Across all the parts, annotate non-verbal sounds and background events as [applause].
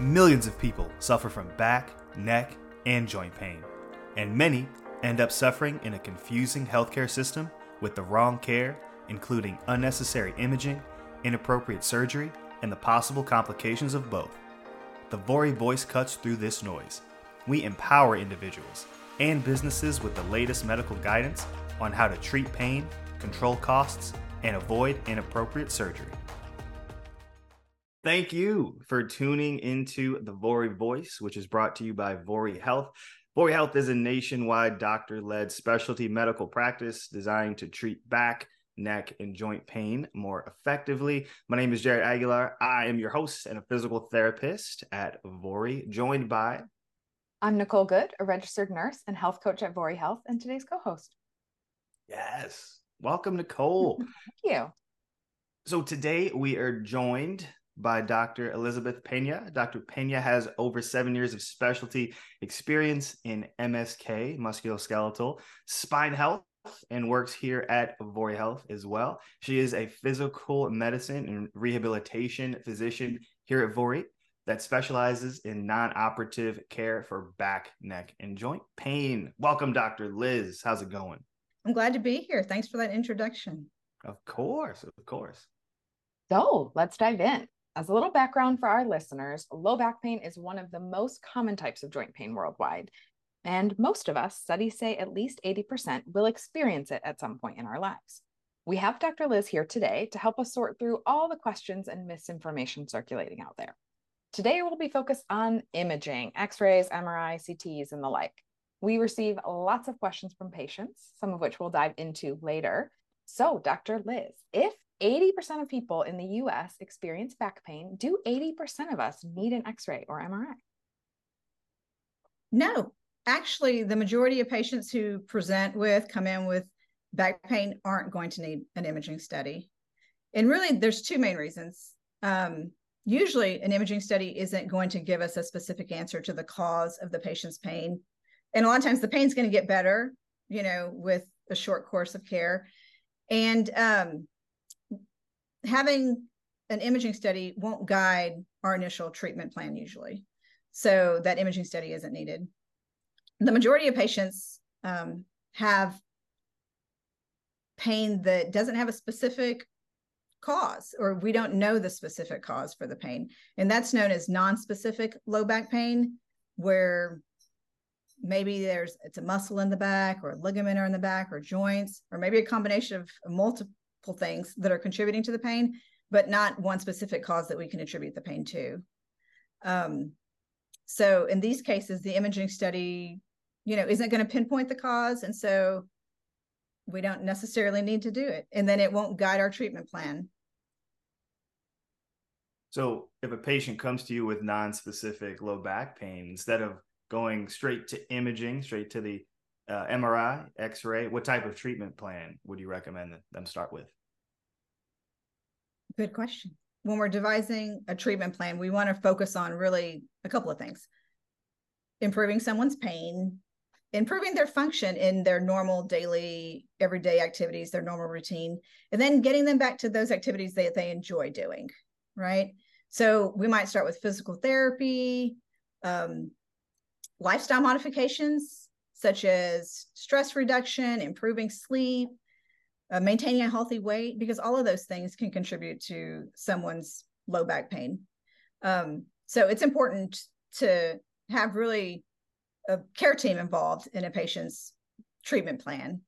Millions of people suffer from back, neck, and joint pain, and many end up suffering in a confusing healthcare system with the wrong care, including unnecessary imaging, inappropriate surgery, and the possible complications of both. The Vori voice cuts through this noise. We empower individuals and businesses with the latest medical guidance on how to treat pain, control costs, and avoid inappropriate surgery. Thank you for tuning into the Vori Voice, which is brought to you by Vori Health. Vori Health is a nationwide doctor led specialty medical practice designed to treat back, neck, and joint pain more effectively. My name is Jared Aguilar. I am your host and a physical therapist at Vori, joined by. I'm Nicole Good, a registered nurse and health coach at Vori Health, and today's co host. Yes. Welcome, Nicole. [laughs] Thank you. So today we are joined by Dr. Elizabeth Peña. Dr. Peña has over seven years of specialty experience in MSK, musculoskeletal, spine health, and works here at Vori Health as well. She is a physical medicine and rehabilitation physician here at Vori that specializes in non operative care for back, neck, and joint pain. Welcome, Dr. Liz. How's it going? I'm glad to be here. Thanks for that introduction. Of course, of course. So let's dive in. As a little background for our listeners, low back pain is one of the most common types of joint pain worldwide. And most of us, studies say at least 80%, will experience it at some point in our lives. We have Dr. Liz here today to help us sort through all the questions and misinformation circulating out there. Today, we'll be focused on imaging, x rays, MRI, CTs, and the like. We receive lots of questions from patients, some of which we'll dive into later. So, Dr. Liz, if 80% of people in the US experience back pain, do 80% of us need an x ray or MRI? No, actually, the majority of patients who present with, come in with back pain aren't going to need an imaging study. And really, there's two main reasons. Um, usually, an imaging study isn't going to give us a specific answer to the cause of the patient's pain. And a lot of times, the pain's going to get better, you know, with a short course of care. And um, having an imaging study won't guide our initial treatment plan usually. So that imaging study isn't needed. The majority of patients um, have pain that doesn't have a specific cause, or we don't know the specific cause for the pain. And that's known as non-specific low back pain, where maybe there's it's a muscle in the back or a ligament or in the back or joints, or maybe a combination of multiple things that are contributing to the pain, but not one specific cause that we can attribute the pain to. Um, so in these cases, the imaging study, you know, isn't going to pinpoint the cause, and so we don't necessarily need to do it, and then it won't guide our treatment plan. So if a patient comes to you with non-specific low back pain, instead of going straight to imaging, straight to the uh, MRI, X-ray, what type of treatment plan would you recommend them start with? Good question. When we're devising a treatment plan, we want to focus on really a couple of things improving someone's pain, improving their function in their normal daily, everyday activities, their normal routine, and then getting them back to those activities that they enjoy doing. Right. So we might start with physical therapy, um, lifestyle modifications such as stress reduction, improving sleep, uh, maintaining a healthy weight, because all of those things can contribute to someone's low back pain. Um, so it's important to have really a care team involved in a patient's treatment plan,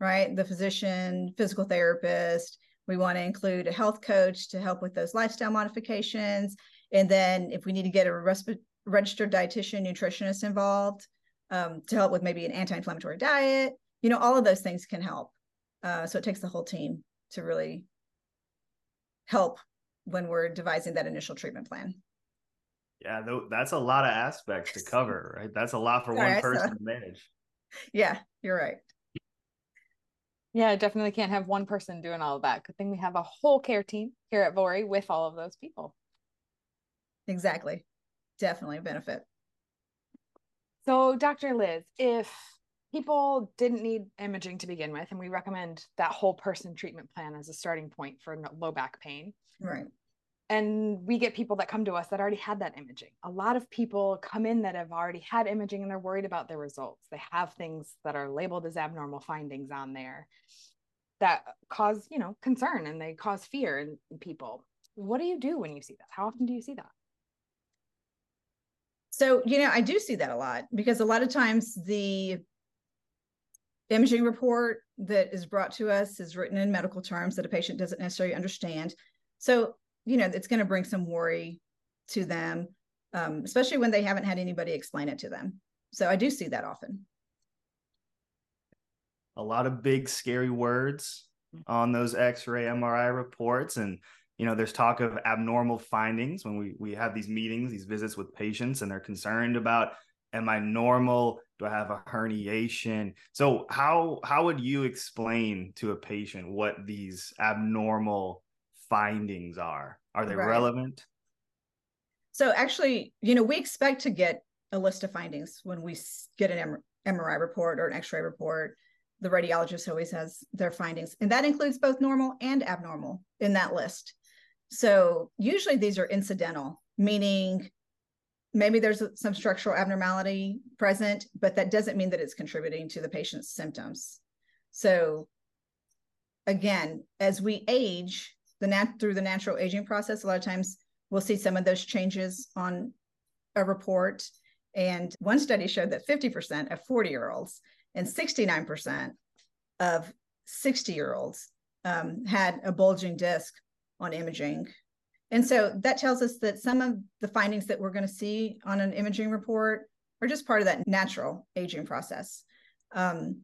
right? The physician, physical therapist. We want to include a health coach to help with those lifestyle modifications. And then if we need to get a resp- registered dietitian, nutritionist involved um, to help with maybe an anti-inflammatory diet, you know, all of those things can help. Uh, so it takes the whole team to really help when we're devising that initial treatment plan. Yeah, that's a lot of aspects to cover, right? That's a lot for Sorry, one person to [laughs] manage. Yeah, you're right. Yeah, definitely can't have one person doing all of that. Good thing we have a whole care team here at Vori with all of those people. Exactly. Definitely a benefit. So, Dr. Liz, if people didn't need imaging to begin with, and we recommend that whole person treatment plan as a starting point for low back pain. Right. and we get people that come to us that already had that imaging. A lot of people come in that have already had imaging and they're worried about their results. They have things that are labeled as abnormal findings on there that cause, you know, concern and they cause fear in, in people. What do you do when you see that? How often do you see that? So, you know, I do see that a lot because a lot of times the imaging report that is brought to us is written in medical terms that a patient doesn't necessarily understand. So, you know, it's going to bring some worry to them, um, especially when they haven't had anybody explain it to them. So I do see that often. A lot of big, scary words on those X-ray, MRI reports, and you know, there's talk of abnormal findings when we we have these meetings, these visits with patients, and they're concerned about am I normal? Do I have a herniation? So how how would you explain to a patient what these abnormal findings are? Are they right. relevant? So actually, you know, we expect to get a list of findings when we get an MRI report or an X-ray report. The radiologist always has their findings, and that includes both normal and abnormal in that list. So usually these are incidental, meaning maybe there's some structural abnormality present, but that doesn't mean that it's contributing to the patient's symptoms. So again, as we age, the nat- through the natural aging process, a lot of times we'll see some of those changes on a report. And one study showed that 50% of 40 year olds and 69% of 60 year olds um, had a bulging disc on imaging. And so that tells us that some of the findings that we're going to see on an imaging report are just part of that natural aging process. Um,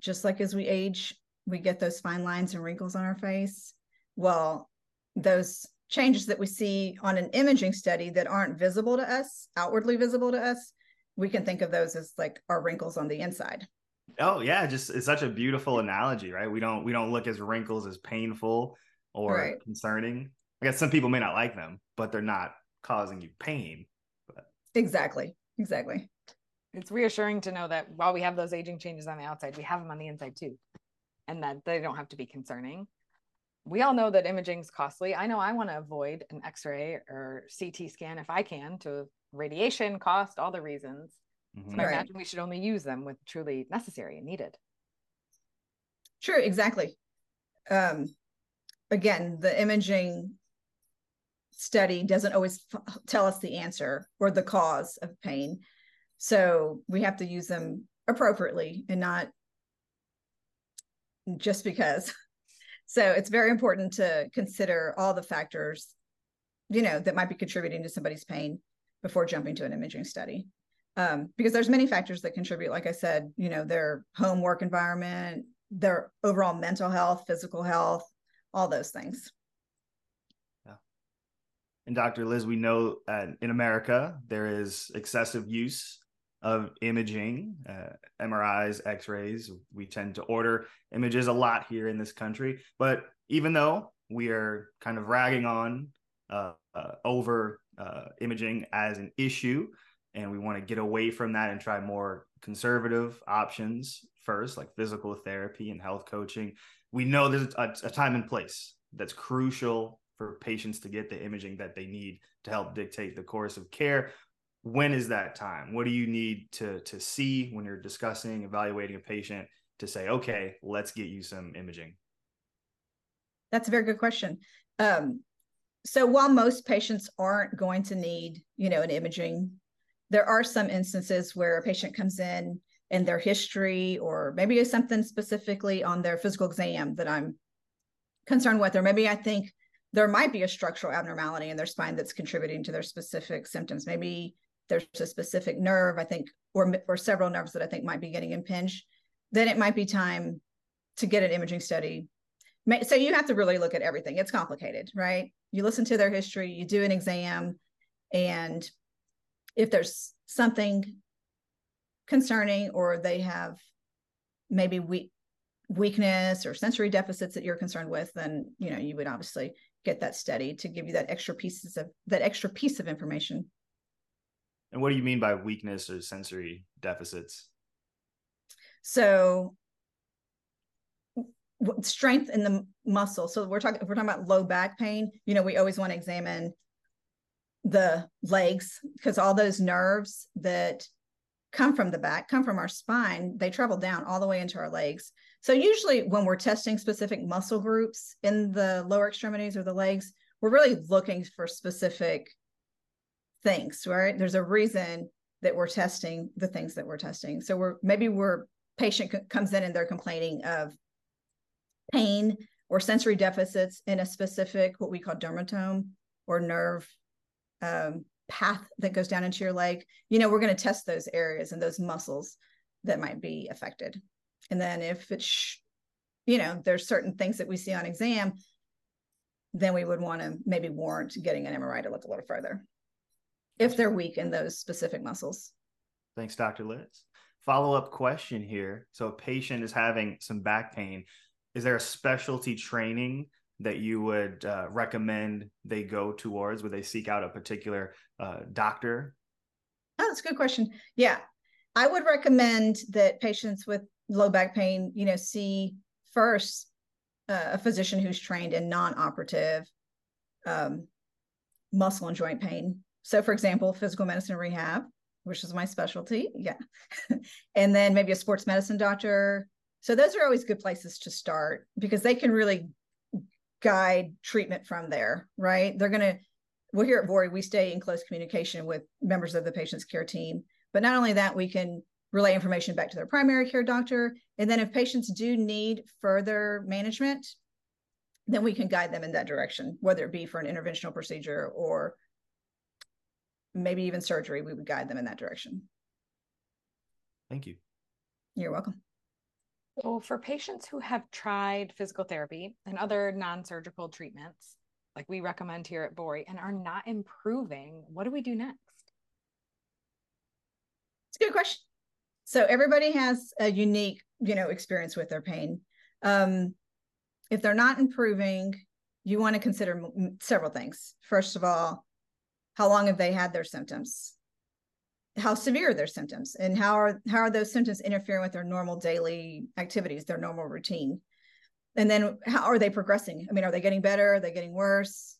just like as we age, we get those fine lines and wrinkles on our face well, those changes that we see on an imaging study that aren't visible to us, outwardly visible to us, we can think of those as like our wrinkles on the inside. Oh yeah, just it's such a beautiful analogy, right? We don't we don't look as wrinkles as painful or right. concerning. I guess some people may not like them, but they're not causing you pain. But... Exactly. Exactly. It's reassuring to know that while we have those aging changes on the outside, we have them on the inside too. And that they don't have to be concerning we all know that imaging is costly. I know I want to avoid an X-ray or CT scan if I can to radiation cost, all the reasons. Mm-hmm. So I imagine we should only use them when truly necessary and needed. Sure, exactly. Um, again, the imaging study doesn't always f- tell us the answer or the cause of pain. So we have to use them appropriately and not just because. [laughs] So it's very important to consider all the factors, you know, that might be contributing to somebody's pain before jumping to an imaging study. Um, because there's many factors that contribute, like I said, you know, their home work environment, their overall mental health, physical health, all those things. Yeah. And Dr. Liz, we know in America there is excessive use of imaging, uh, MRIs, X rays. We tend to order images a lot here in this country. But even though we are kind of ragging on uh, uh, over uh, imaging as an issue, and we want to get away from that and try more conservative options first, like physical therapy and health coaching, we know there's a, a time and place that's crucial for patients to get the imaging that they need to help dictate the course of care. When is that time? What do you need to to see when you're discussing evaluating a patient to say okay let's get you some imaging that's a very good question. Um, so while most patients aren't going to need you know an imaging there are some instances where a patient comes in and their history or maybe it's something specifically on their physical exam that i'm concerned with or maybe i think there might be a structural abnormality in their spine that's contributing to their specific symptoms maybe there's a specific nerve, I think, or, or several nerves that I think might be getting impinged, then it might be time to get an imaging study. So you have to really look at everything. It's complicated, right? You listen to their history, you do an exam, and if there's something concerning or they have maybe weak weakness or sensory deficits that you're concerned with then you know you would obviously get that study to give you that extra pieces of that extra piece of information and what do you mean by weakness or sensory deficits? So strength in the muscle. So we're talking if we're talking about low back pain, you know, we always want to examine the legs because all those nerves that come from the back, come from our spine, they travel down all the way into our legs. So usually when we're testing specific muscle groups in the lower extremities or the legs, we're really looking for specific things, right? There's a reason that we're testing the things that we're testing. So we're maybe we're patient comes in and they're complaining of pain or sensory deficits in a specific what we call dermatome or nerve um, path that goes down into your leg, you know, we're going to test those areas and those muscles that might be affected. And then if it's, you know, there's certain things that we see on exam, then we would want to maybe warrant getting an MRI to look a little further if they're weak in those specific muscles. Thanks, Dr. Liz. Follow up question here. So, a patient is having some back pain. Is there a specialty training that you would uh, recommend they go towards? Would they seek out a particular uh, doctor? Oh, that's a good question. Yeah, I would recommend that patients with low back pain, you know, see first uh, a physician who's trained in non-operative um, muscle and joint pain. So, for example, physical medicine rehab, which is my specialty. Yeah, [laughs] and then maybe a sports medicine doctor. So those are always good places to start because they can really guide treatment from there, right? They're going to, well, here at VORI, we stay in close communication with members of the patient's care team. But not only that, we can relay information back to their primary care doctor. And then if patients do need further management, then we can guide them in that direction, whether it be for an interventional procedure or maybe even surgery, we would guide them in that direction. Thank you. You're welcome. So, for patients who have tried physical therapy and other non surgical treatments, like we recommend here at VORI, and are not improving, what do we do next? It's a good question. So, everybody has a unique, you know, experience with their pain. Um, if they're not improving, you want to consider several things. First of all, how long have they had their symptoms? How severe are their symptoms and how are how are those symptoms interfering with their normal daily activities their normal routine? And then how are they progressing? I mean are they getting better? Are they getting worse?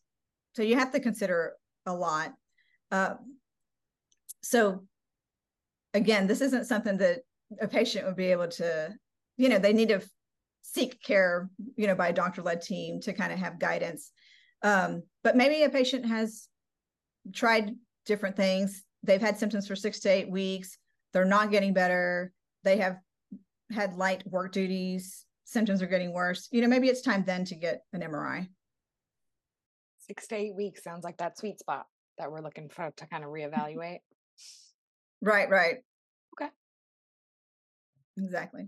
So you have to consider a lot. Uh, so again this isn't something that a patient would be able to you know they need to seek care you know by a doctor led team to kind of have guidance. Um, but maybe a patient has tried different things they've had symptoms for six to eight weeks. They're not getting better. They have had light work duties. Symptoms are getting worse. You know, maybe it's time then to get an MRI. Six to eight weeks sounds like that sweet spot that we're looking for to kind of reevaluate. right, right. Okay. Exactly.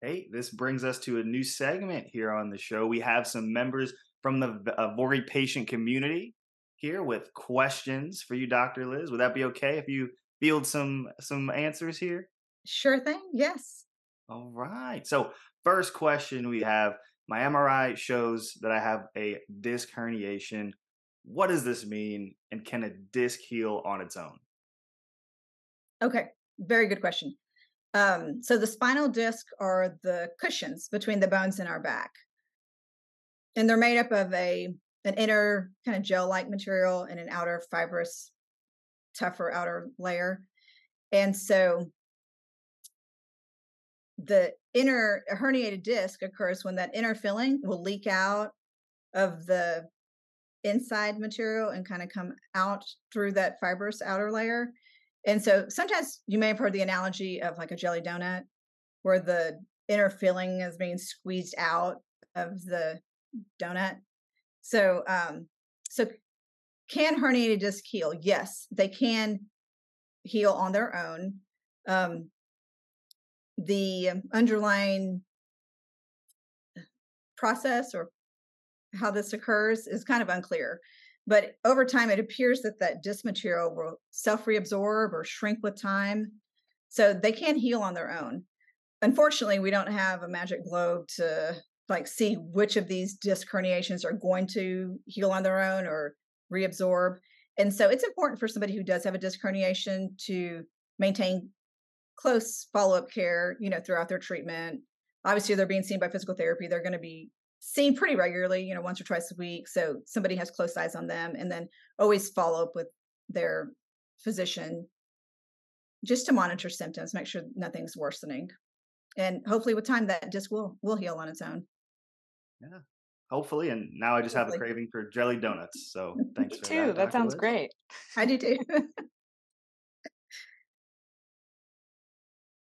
Hey, this brings us to a new segment here on the show. We have some members from the uh, VORI patient community here with questions for you, Dr. Liz. Would that be okay if you field some some answers here? Sure thing. Yes. All right. So first question we have my MRI shows that I have a disc herniation. What does this mean? And can a disc heal on its own? Okay, very good question. Um, so the spinal disc are the cushions between the bones in our back. And they're made up of a an inner kind of gel-like material and an outer fibrous, tougher outer layer. And so the inner herniated disc occurs when that inner filling will leak out of the inside material and kind of come out through that fibrous outer layer. And so sometimes you may have heard the analogy of like a jelly donut where the inner filling is being squeezed out of the donut. So, um, so can herniated disc heal? Yes, they can heal on their own. Um, the underlying process or how this occurs is kind of unclear. But over time, it appears that that disc material will self reabsorb or shrink with time. So they can heal on their own. Unfortunately, we don't have a magic globe to like see which of these disc herniations are going to heal on their own or reabsorb. And so it's important for somebody who does have a disc herniation to maintain close follow-up care, you know, throughout their treatment. obviously they're being seen by physical therapy. They're going to be seen pretty regularly, you know, once or twice a week. So somebody has close eyes on them and then always follow up with their physician just to monitor symptoms, make sure nothing's worsening. And hopefully with time that disc will will heal on its own. Yeah. Hopefully. And now I just have a craving for jelly donuts. So [laughs] thanks Me too. That, that sounds Liz. great. [laughs] I do too. [laughs]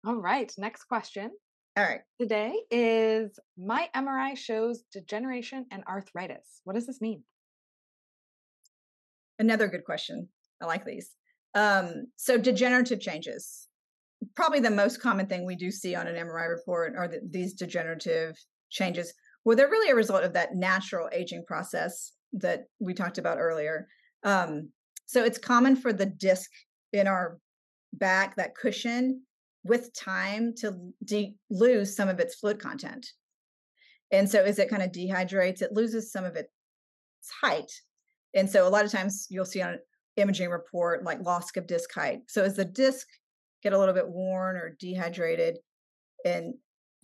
All right. Next question. All right. Today is my MRI shows degeneration and arthritis. What does this mean? Another good question. I like these. Um, so degenerative changes. Probably the most common thing we do see on an MRI report are the, these degenerative changes. Well, they're really a result of that natural aging process that we talked about earlier. Um, so it's common for the disc in our back, that cushion, with time to de- lose some of its fluid content. And so as it kind of dehydrates, it loses some of its height. And so a lot of times you'll see on an imaging report like loss of disc height. So as the disc get a little bit worn or dehydrated and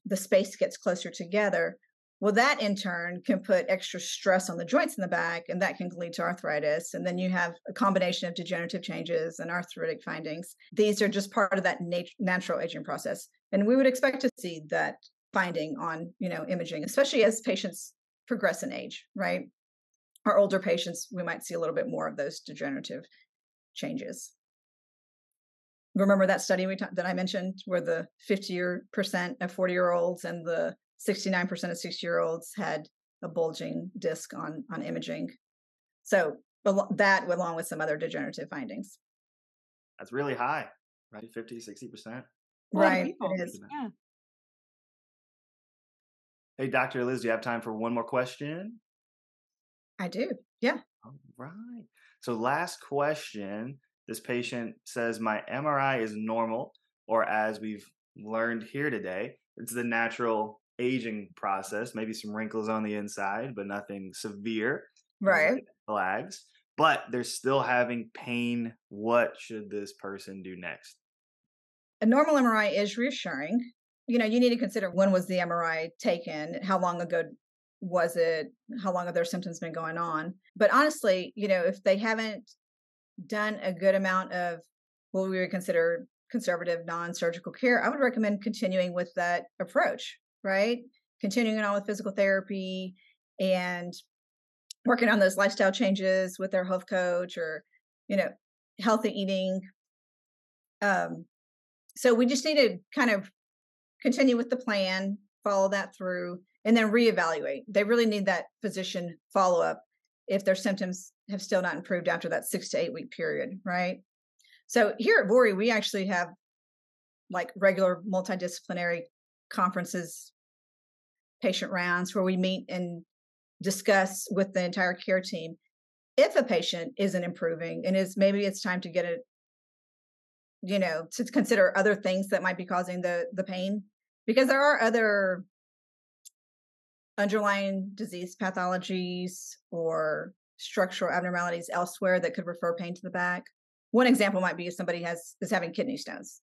the space gets closer together, well, that in turn can put extra stress on the joints in the back, and that can lead to arthritis. And then you have a combination of degenerative changes and arthritic findings. These are just part of that nat- natural aging process. And we would expect to see that finding on, you know, imaging, especially as patients progress in age, right? Our older patients, we might see a little bit more of those degenerative changes. Remember that study we ta- that I mentioned, where the 50 year percent of 40 year olds and the 69% of 60 year olds had a bulging disc on on imaging. So that along with some other degenerative findings. That's really high, right? 50, 60%. Right. It is. Yeah. Hey, Dr. Liz, do you have time for one more question? I do. Yeah. All right. So, last question. This patient says, My MRI is normal, or as we've learned here today, it's the natural aging process, maybe some wrinkles on the inside, but nothing severe. Right. Flags. But they're still having pain. What should this person do next? A normal MRI is reassuring. You know, you need to consider when was the MRI taken, how long ago was it, how long have their symptoms been going on. But honestly, you know, if they haven't done a good amount of what we would consider conservative non-surgical care, I would recommend continuing with that approach right? Continuing on with physical therapy and working on those lifestyle changes with their health coach or, you know, healthy eating. Um, so we just need to kind of continue with the plan, follow that through, and then reevaluate. They really need that physician follow up if their symptoms have still not improved after that six to eight week period, right? So here at Vori, we actually have like regular multidisciplinary conferences patient rounds where we meet and discuss with the entire care team if a patient isn't improving and is maybe it's time to get it you know to consider other things that might be causing the the pain because there are other underlying disease pathologies or structural abnormalities elsewhere that could refer pain to the back. One example might be if somebody has is having kidney stones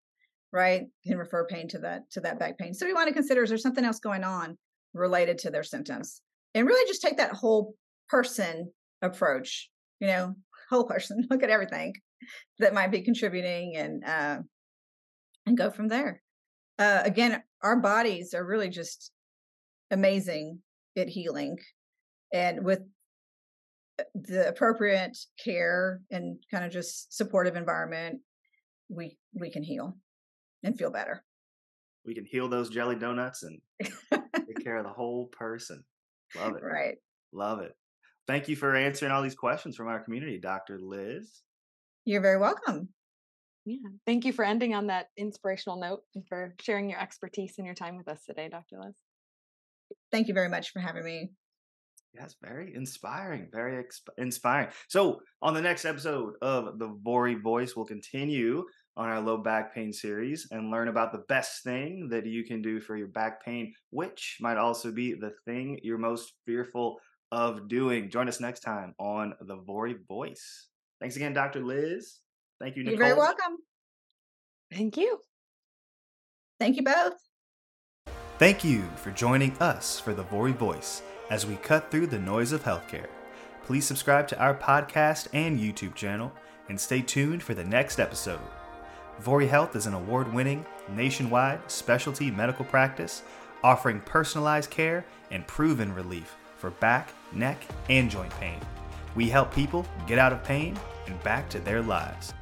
right? Can refer pain to that to that back pain. So we want to consider is there something else going on related to their symptoms and really just take that whole person approach you know whole [laughs] person look at everything that might be contributing and uh and go from there. Uh again our bodies are really just amazing at healing and with uh, the appropriate care and kind of just supportive environment we we can heal and feel better. We can heal those jelly donuts and [laughs] take care of the whole person. Love it. Right. Love it. Thank you for answering all these questions from our community, Dr. Liz. You're very welcome. Yeah. Thank you for ending on that inspirational note and for sharing your expertise and your time with us today, Dr. Liz. Thank you very much for having me. Yes, very inspiring, very exp- inspiring. So, on the next episode of the Vori Voice, we'll continue on our low back pain series and learn about the best thing that you can do for your back pain, which might also be the thing you're most fearful of doing. Join us next time on the Vori Voice. Thanks again, Dr. Liz. Thank you, Nicole. You're very welcome. Thank you. Thank you both. Thank you for joining us for the Vori Voice as we cut through the noise of healthcare. Please subscribe to our podcast and YouTube channel and stay tuned for the next episode. Vori Health is an award winning, nationwide specialty medical practice offering personalized care and proven relief for back, neck, and joint pain. We help people get out of pain and back to their lives.